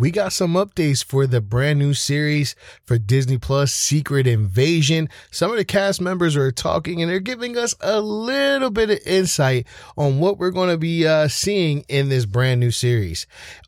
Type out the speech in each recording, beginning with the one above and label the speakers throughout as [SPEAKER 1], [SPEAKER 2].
[SPEAKER 1] we got some updates for the brand new series for Disney Plus Secret Invasion. Some of the cast members are talking and they're giving us a little bit of insight on what we're going to be uh, seeing in this brand new series.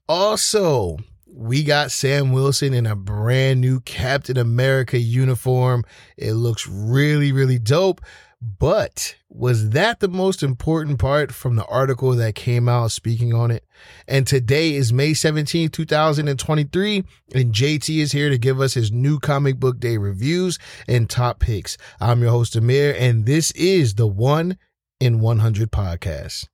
[SPEAKER 1] Also, we got Sam Wilson in a brand new Captain America uniform. It looks really, really dope. But was that the most important part from the article that came out speaking on it? And today is May 17, 2023, and JT is here to give us his new comic book day reviews and top picks. I'm your host, Amir, and this is the One in 100 podcast.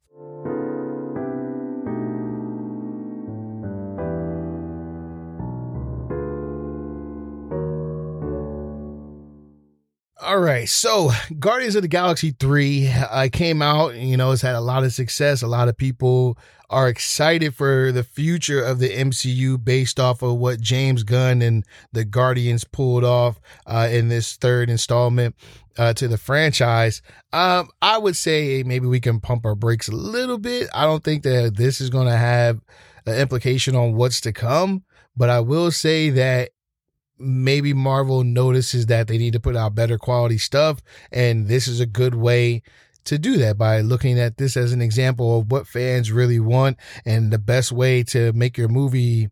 [SPEAKER 1] All right, so Guardians of the Galaxy 3 uh, came out, you know, it's had a lot of success. A lot of people are excited for the future of the MCU based off of what James Gunn and the Guardians pulled off uh, in this third installment uh, to the franchise. Um, I would say maybe we can pump our brakes a little bit. I don't think that this is going to have an implication on what's to come, but I will say that maybe Marvel notices that they need to put out better quality stuff. And this is a good way to do that by looking at this as an example of what fans really want and the best way to make your movie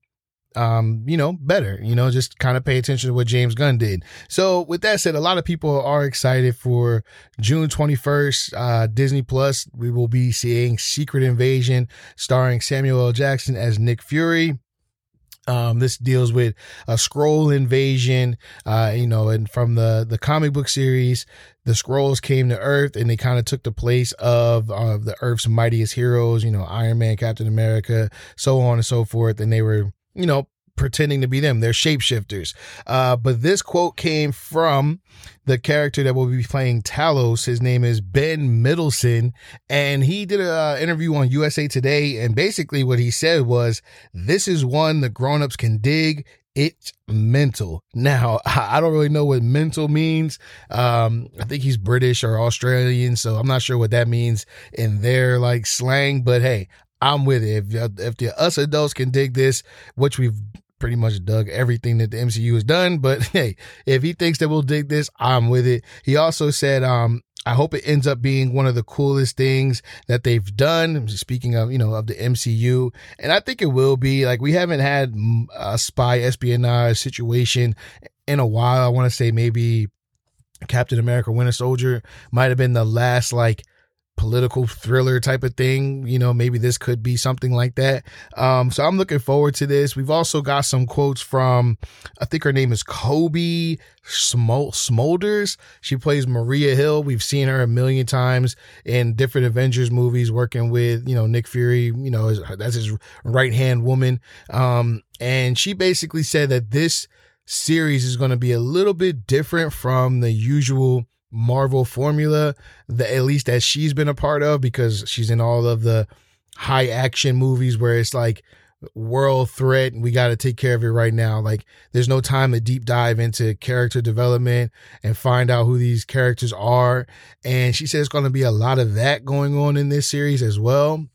[SPEAKER 1] um, you know, better, you know, just kind of pay attention to what James Gunn did. So with that said, a lot of people are excited for June 21st, uh, Disney Plus. We will be seeing Secret Invasion starring Samuel L. Jackson as Nick Fury. Um, this deals with a Skrull invasion, uh, you know, and from the, the comic book series, the Skrulls came to Earth and they kind of took the place of, of the Earth's mightiest heroes, you know, Iron Man, Captain America, so on and so forth. And they were, you know, pretending to be them. They're shapeshifters. Uh, but this quote came from the character that will be playing Talos. His name is Ben Mendelsohn, and he did an uh, interview on USA Today. And basically, what he said was, "This is one the grown-ups can dig." It's mental. Now, I don't really know what mental means. Um, I think he's British or Australian, so I'm not sure what that means in their like slang. But hey, I'm with it. If if the us adults can dig this, which we've pretty much dug everything that the MCU has done. But hey, if he thinks that we'll dig this, I'm with it. He also said, um, I hope it ends up being one of the coolest things that they've done. Speaking of, you know, of the MCU, and I think it will be. Like we haven't had a spy espionage situation in a while. I want to say maybe Captain America: Winter Soldier might have been the last like political thriller type of thing. You know, maybe this could be something like that. Um, so I'm looking forward to this. We've also got some quotes from, I think her name is Cobie Smulders. She plays Maria Hill. We've seen her a million times in different Avengers movies, working with, you know, Nick Fury, you know, that's his right hand woman. Um, and she basically said that this series is going to be a little bit different from the usual Marvel formula that at least that she's been a part of because she's in all of the high action movies where it's like world threat and we got to take care of it right now. Like there's no time to deep dive into character development and find out who these characters are. And she says it's going to be a lot of that going on in this series as well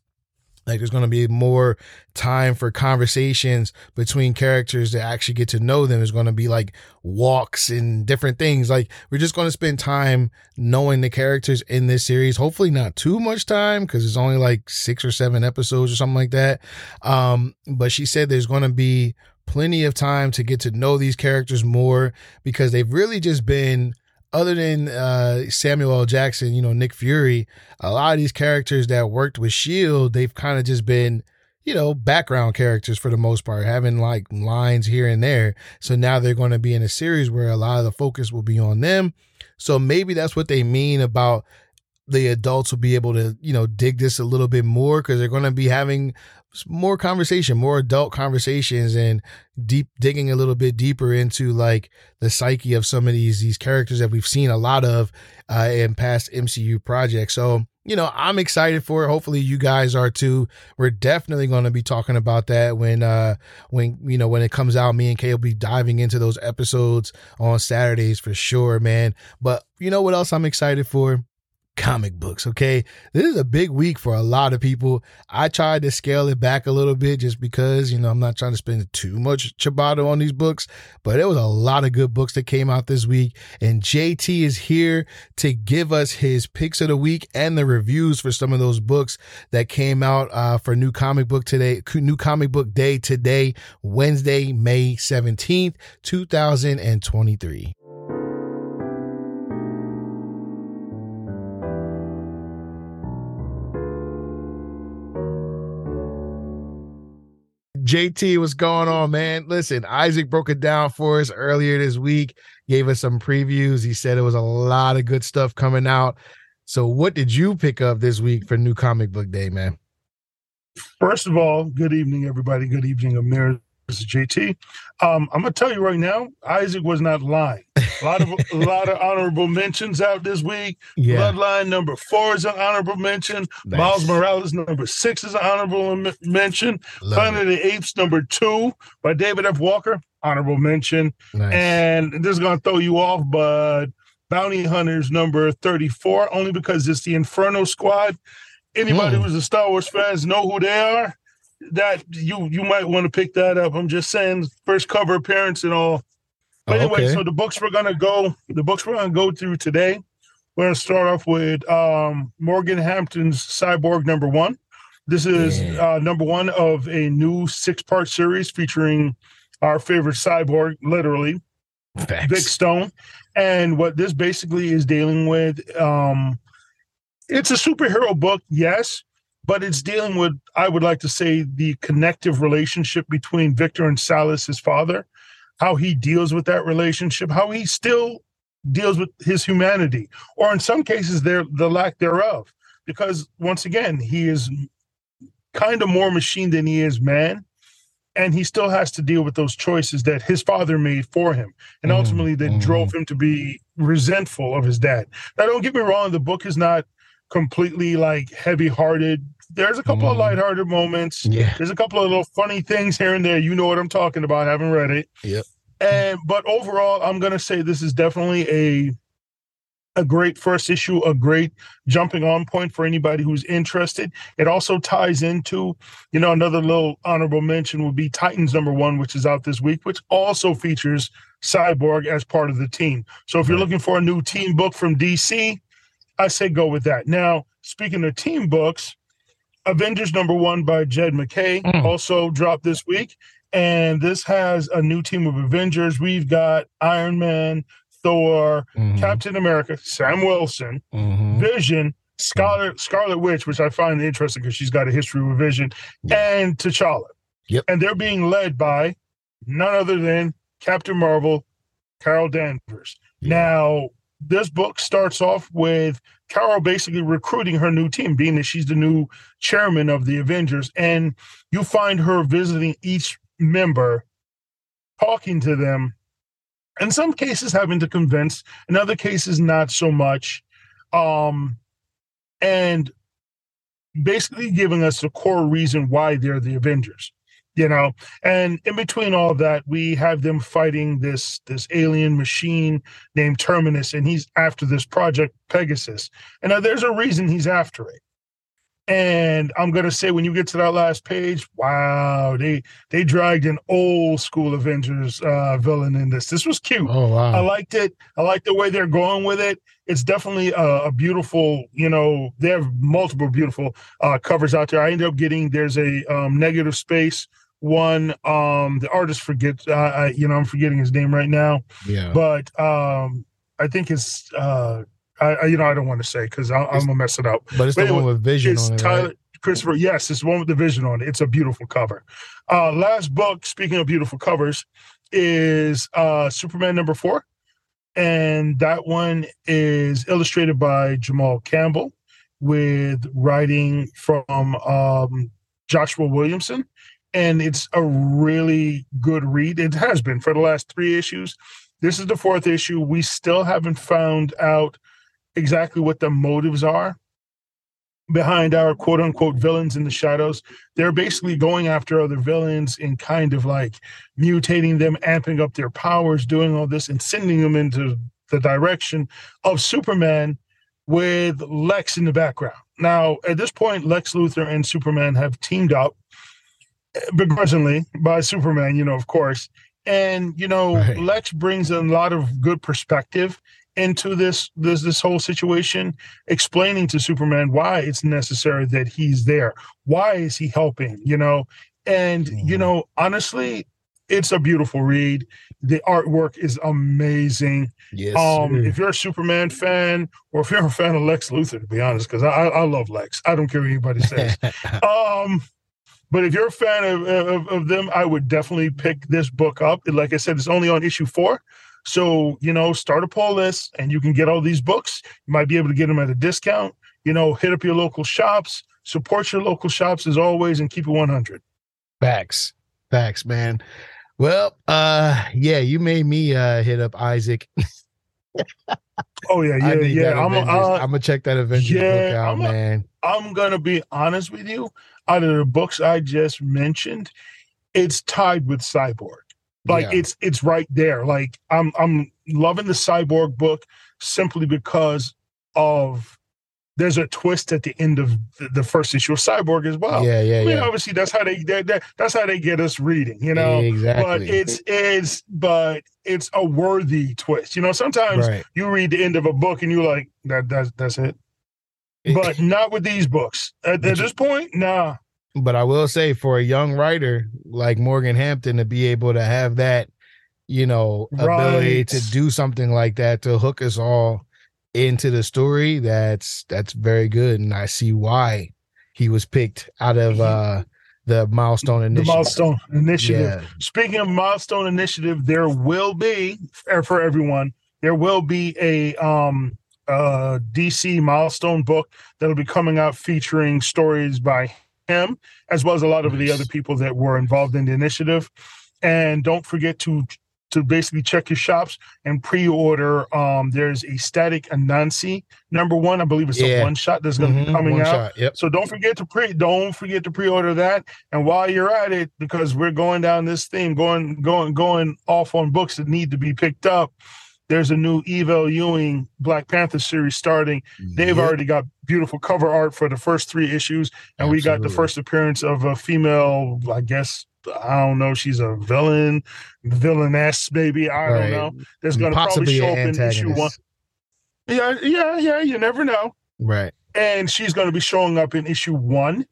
[SPEAKER 1] like there's going to be more time for conversations between characters to actually get to know them. There's going to be like walks and different things. Like we're just going to spend time knowing the characters in this series. Hopefully not too much time because it's only like six or seven episodes or something like that. Um, but she said there's going to be plenty of time to get to know these characters more because they've really just been other than uh, Samuel L. Jackson, you know, Nick Fury, a lot of these characters that worked with S.H.I.E.L.D., they've kind of just been, you know, background characters for the most part, having like lines here and there. So now they're going to be in a series where a lot of the focus will be on them. So maybe that's what they mean about the adults will be able to, you know, dig this a little bit more because they're going to be having more conversation, more adult conversations and deep digging a little bit deeper into like the psyche of some of these these characters that we've seen a lot of uh, in past MCU projects. So, you know, I'm excited for it. Hopefully you guys are too. We're definitely going to be talking about that when uh when you know when it comes out me and Kay will be diving into those episodes on Saturdays for sure, man. But you know what else I'm excited for? Comic books. Okay. This is a big week for a lot of people. I tried to scale it back a little bit just because, you know, I'm not trying to spend too much ciabatta on these books, but there was a lot of good books that came out this week. And JT is here to give us his picks of the week and the reviews for some of those books that came out uh, for new comic book today, new comic book day today, Wednesday, May 17th, 2023. JT, what's going on, man? Listen, Isaac broke it down for us earlier this week, gave us some previews. He said it was a lot of good stuff coming out. So, what did you pick up this week for New Comic Book Day, man?
[SPEAKER 2] First of all, good evening, everybody. Good evening, Amir. This is JT. Um, I'm gonna tell you right now, Isaac was not lying. A lot of a lot of honorable mentions out this week. Yeah. Bloodline number four is an honorable mention. Nice. Miles Morales number six is an honorable mention. Love Planet it. of the Apes number two by David F. Walker, honorable mention. Nice. And this is gonna throw you off, but Bounty Hunters number 34, only because it's the Inferno Squad. Anybody mm. who's a Star Wars fans know who they are that you you might want to pick that up. I'm just saying, first cover appearance and all. But oh, anyway, okay. so the books we're gonna go, the books we're gonna go through today. We're gonna start off with um, Morgan Hampton's Cyborg number one. This is yeah. uh, number one of a new six part series featuring our favorite cyborg, literally, Thanks. Vic Stone. And what this basically is dealing with, um, it's a superhero book, yes, but it's dealing with, I would like to say, the connective relationship between Victor and Silas, his father, how he deals with that relationship, how he still deals with his humanity, or in some cases, there the lack thereof. Because once again, he is kind of more machine than he is man. And he still has to deal with those choices that his father made for him. And mm, ultimately, that mm. drove him to be resentful of his dad. Now, don't get me wrong, the book is not completely like heavy hearted. There's a couple mm. of lighthearted moments. Yeah. There's a couple of little funny things here and there. You know what I'm talking about. I haven't read it.
[SPEAKER 1] Yep.
[SPEAKER 2] And but overall, I'm gonna say this is definitely a a great first issue, a great jumping on point for anybody who's interested. It also ties into, you know, another little honorable mention would be Titans number one, which is out this week, which also features Cyborg as part of the team. So if you're looking for a new team book from DC, I say go with that. Now, speaking of team books, Avengers number one by Jed MacKay mm. also dropped this week. And this has a new team of Avengers. We've got Iron Man, Thor, mm-hmm. Captain America, Sam Wilson, mm-hmm. Vision, Scarlet Scarlet Witch, which I find interesting because she's got a history with Vision, and T'Challa.
[SPEAKER 1] Yep.
[SPEAKER 2] And they're being led by none other than Captain Marvel, Carol Danvers. Now, this book starts off with Carol basically recruiting her new team, being that she's the new chairman of the Avengers. And you find her visiting each member, talking to them, in some cases having to convince, in other cases, not so much. Um, and basically giving us the core reason why they're the Avengers you know? And in between all that we have them fighting this this alien machine named terminus and he's after this project pegasus. And now there's a reason he's after it. And i'm going to say when you get to that last page wow they they dragged an old school avengers uh villain in this. This was cute.
[SPEAKER 1] Oh wow.
[SPEAKER 2] I liked it. I like the way they're going with it. It's definitely a, a, beautiful you know they have multiple beautiful uh covers out there. I ended up getting there's a um, negative space one um the artist forgets uh, I, you know i'm forgetting his name right now.
[SPEAKER 1] Yeah.
[SPEAKER 2] But um i think it's uh i, you know i don't want to say because i'm gonna mess it up.
[SPEAKER 1] But it's but the anyway, one with vision on it, Tyler, right?
[SPEAKER 2] christopher yes it's the one with the vision on it. It's a beautiful cover. Uh last book speaking of beautiful covers is uh superman number four. And that one is illustrated by jamal campbell with writing from um joshua williamson and it's a really good read. It has been for the last three issues. This is the fourth issue. We still haven't found out exactly what the motives are behind our quote unquote villains in the shadows. They're basically going after other villains and kind of like mutating them, amping up their powers, doing all this and sending them into the direction of Superman with Lex in the background. Now, at this point, Lex Luthor and Superman have teamed up begrudgingly by Superman, you know, of course. And you know, right. Lex brings a lot of good perspective into this this this whole situation, explaining to Superman why it's necessary that he's there. Why is he helping? You know, and mm. you know, honestly, it's a beautiful read. The artwork is amazing. Yes. Um, if you're a Superman fan, or if you're a fan of Lex Luthor, to be honest, because I, I love Lex. I don't care what anybody says. um, but if you're a fan of, of, of them, I would definitely pick this book up. Like I said, it's only on issue four. So, you know, start a pull list and you can get all these books. You might be able to get them at a discount. You know, hit up your local shops, support your local shops as always, and keep it 100.
[SPEAKER 1] Facts. Facts, man. Well, uh, yeah, you made me uh hit up Isaac.
[SPEAKER 2] oh yeah, yeah, yeah. I'm, uh,
[SPEAKER 1] gonna check that Avengers yeah, book out,
[SPEAKER 2] I'm
[SPEAKER 1] man.
[SPEAKER 2] I'm gonna be honest with you. Out of the books I just mentioned, it's tied with Cyborg. Like yeah. it's it's right there. Like I'm I'm loving the Cyborg book simply because of there's a twist at the end of the, first issue of Cyborg as well.
[SPEAKER 1] Yeah, yeah, I mean,
[SPEAKER 2] yeah. Obviously, that's how they, they, that's how they get us reading, you know.
[SPEAKER 1] Exactly.
[SPEAKER 2] But it's it's but it's a worthy twist. You know, sometimes right. you read the end of a book and you're like, that that's that's it. But not with these books. At, at this point, nah.
[SPEAKER 1] But I will say, for a young writer like Morgan Hampton to be able to have that, you know, right. ability to do something like that to hook us all into the story, that's that's very good, and I see why he was picked out of uh the milestone initiative.
[SPEAKER 2] The milestone initiative. Yeah. Speaking of milestone initiative, there will be for everyone. There will be a um uh DC milestone book that'll be coming out featuring stories by him as well as a lot of the other people that were involved in the initiative. And don't forget to to basically check your shops and pre-order. Um, there's a static Anansi number one. I believe it's yeah. a one shot that's going to mm-hmm, be coming out. Shot,
[SPEAKER 1] yep.
[SPEAKER 2] So don't forget to pre don't forget to pre-order that. And while you're at it, because we're going down this theme, going going going off on books that need to be picked up. There's a new Eve L. Ewing Black Panther series starting. They've yep. already got beautiful cover art for the first three issues, and Absolutely. we got the first appearance of a female, I guess, I don't know. She's a villain, villainess, maybe. I right. don't know. There's going to probably show up in issue one. Yeah, yeah, yeah. You never know.
[SPEAKER 1] Right.
[SPEAKER 2] And she's going to be showing up in issue one,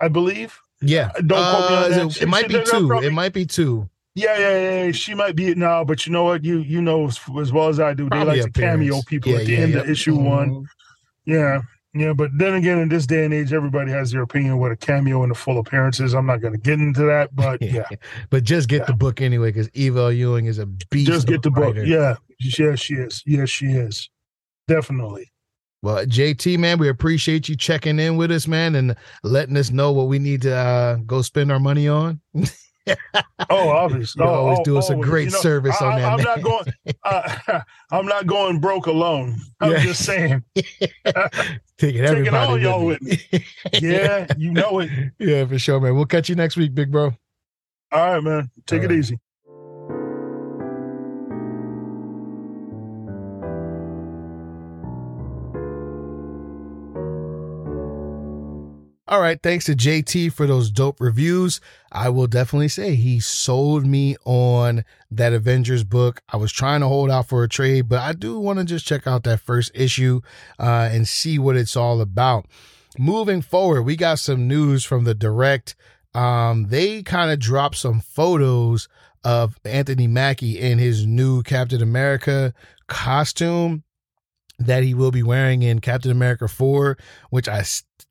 [SPEAKER 2] I believe.
[SPEAKER 1] Yeah.
[SPEAKER 2] Uh, don't uh, me on that.
[SPEAKER 1] It, it might be two. Probably, it might be two.
[SPEAKER 2] Yeah, yeah, yeah. She might be it now, but you know what? You you know as, as well as I do. Probably they like to cameo people yeah, at the yeah, end of issue mm-hmm. one. Yeah. Yeah, but then again, in this day and age, everybody has their opinion what a cameo and a full appearance is. I'm not going to get into that, but yeah.
[SPEAKER 1] but just get yeah. the book anyway, because Eve L. Ewing is a beast.
[SPEAKER 2] Just get the writer. book. Yeah. Yes, she is. Yes, she is. Definitely.
[SPEAKER 1] Well, JT, man, we appreciate you checking in with us, man, and letting us know what we need to uh, go spend our money on.
[SPEAKER 2] oh, obviously.
[SPEAKER 1] You
[SPEAKER 2] oh,
[SPEAKER 1] always oh, do us a great you know, service I, on that.
[SPEAKER 2] I'm not going. Uh, I'm not going broke alone. I'm yeah. just saying.
[SPEAKER 1] Taking everybody Taking all
[SPEAKER 2] y'all with me. yeah, you know it.
[SPEAKER 1] Yeah, for sure, man. We'll catch you next week, big bro.
[SPEAKER 2] All right, man. Take all it right. easy.
[SPEAKER 1] All right, thanks to JT for those dope reviews. I will definitely say he sold me on that Avengers book. I was trying to hold out for a trade, but I do want to just check out that first issue uh, and see what it's all about. Moving forward, we got some news from the direct. Um, they kind of dropped some photos of Anthony Mackie in his new Captain America costume that he will be wearing in Captain America 4, which I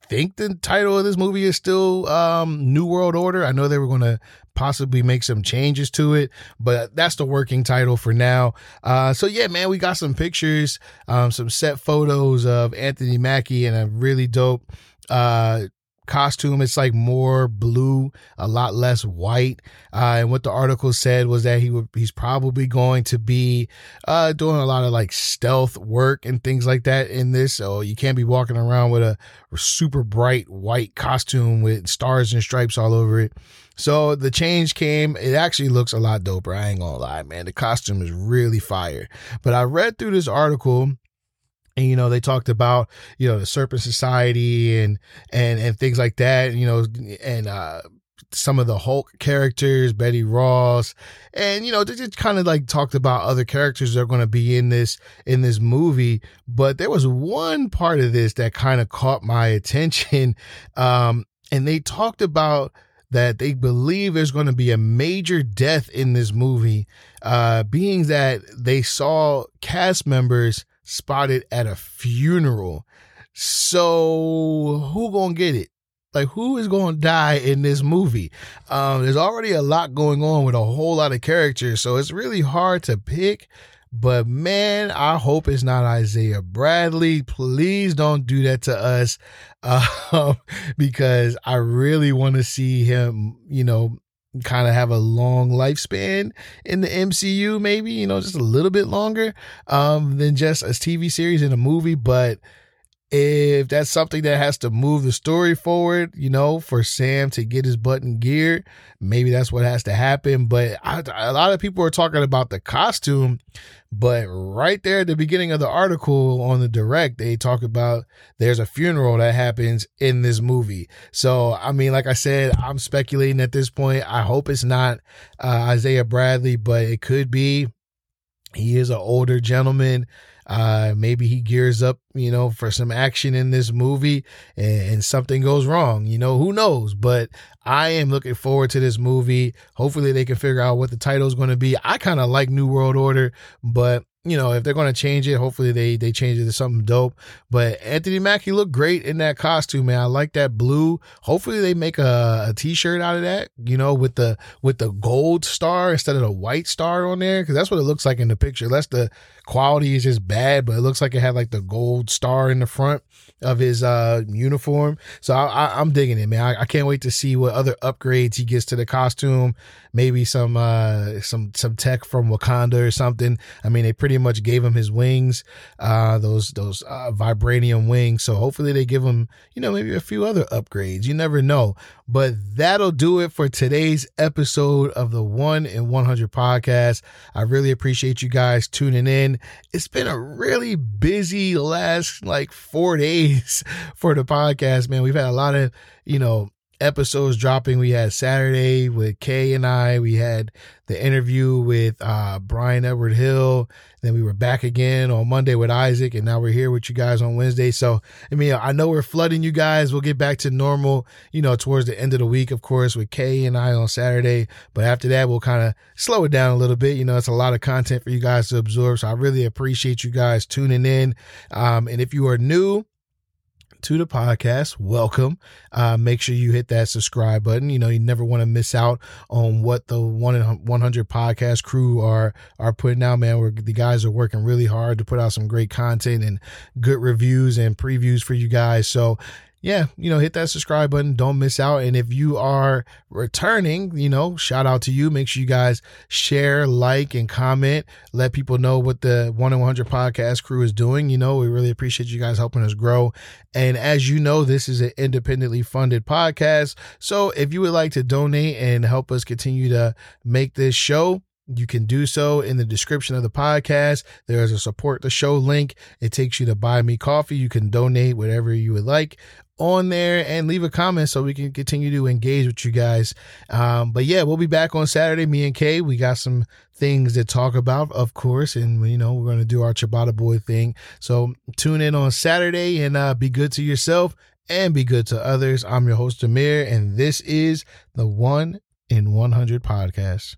[SPEAKER 1] think the title of this movie is still um, New World Order. I know they were going to possibly make some changes to it, but that's the working title for now. Uh, so yeah, man, we got some pictures, um, some set photos of Anthony Mackie and a really dope uh, costume. It's like more blue, a lot less white. Uh, and what the article said was that he would, he's probably going to be uh, doing a lot of like stealth work and things like that in this. So you can't be walking around with a super bright white costume with stars and stripes all over it. So the change came. It actually looks a lot doper. I ain't gonna lie, man. The costume is really fire. But I read through this article and you know they talked about you know the serpent society and and and things like that you know and uh some of the Hulk characters, Betty Ross, and you know, they just kind of like talked about other characters that are going to be in this in this movie. But there was one part of this that kind of caught my attention, um, and they talked about that they believe there's going to be a major death in this movie, uh, being that they saw cast members spotted at a funeral. So who gonna get it? Like who is to die in this movie? Um, there's already a lot going on with a whole lot of characters, so it's really hard to pick. But man, I hope it's not Isaiah Bradley. Please don't do that to us, uh, because I really want to see him. You know, kind of have a long lifespan in the MCU, maybe, you know, just a little bit longer um, than just a TV series and a movie. But if that's something that has to move the story forward, you know, for Sam to get his button geared, maybe that's what has to happen. But I, a lot of people are talking about the costume, but right there at the beginning of the article on the direct, they talk about there's a funeral that happens in this movie. So, I mean, like I said, I'm speculating at this point. I hope it's not uh, Isaiah Bradley, but it could be. He is an older gentleman. Uh, maybe he gears up, you know, for some action in this movie and, and, something goes wrong. You know, who knows? But I am looking forward to this movie. Hopefully, they can figure out what the title is going to be. I kind of like New World Order, but you know, if they're going to change it, hopefully they they change it to something dope. But Anthony Mackie looked great in that costume, man. I like that blue. Hopefully they make a, a t-shirt out of that, you know, with the with the gold star instead of the white star on there, because that's what it looks like in the picture. Unless the quality is just bad, but it looks like it had like the gold star in the front of his uh uniform. So I, am digging it, man. I, I, can't wait to see what other upgrades he gets to the costume. Maybe some uh some some tech from Wakanda or something. I mean, they pretty much gave him his wings, uh those those uh, vibranium wings. So hopefully they give him you know maybe a few other upgrades. You never know. But that'll do it for today's episode of the One in 100 podcast. I really appreciate you guys tuning in. It's been a really busy last like four days for the podcast, man. We've had a lot of, you know, episodes dropping. We had Saturday with Kay and I. We had the interview with uh, Brian Edward Hill. Then we were back again on Monday with Isaac, and now we're here with you guys on Wednesday. So, I mean, I know we're flooding you guys. We'll get back to normal, you know, towards the end of the week, of course, with Kay and I on Saturday. But after that, we'll kind of slow it down a little bit. You know, it's a lot of content for you guys to absorb. So I really appreciate you guys tuning in. Um, and if you are new, to the podcast, welcome. Uh, make sure you hit that subscribe button. You know, you never want to miss out on what the one in 100 podcast crew are are putting out. Man, where the guys are working really hard to put out some great content and good reviews and previews for you guys. So yeah, you know, hit that subscribe button. Don't miss out. And if you are returning, you know, shout out to you. Make sure you guys share, like, and comment. Let people know what the 1 in 100 podcast crew is doing. You know, we really appreciate you guys helping us grow. And as you know, this is an independently funded podcast. So if you would like to donate and help us continue to make this show, you can do so in the description of the podcast. There's a support the show link. It takes you to buy me coffee. You can donate whatever you would like on there and leave a comment so we can continue to engage with you guys. Um, but yeah, we'll be back on Saturday. Me and Kay, we got some things to talk about, of course, and you know we're going to do our Ciabatta Boy thing. So tune in on Saturday and uh, be good to yourself and be good to others. I'm your host Amir, and this is the One in 100 podcast.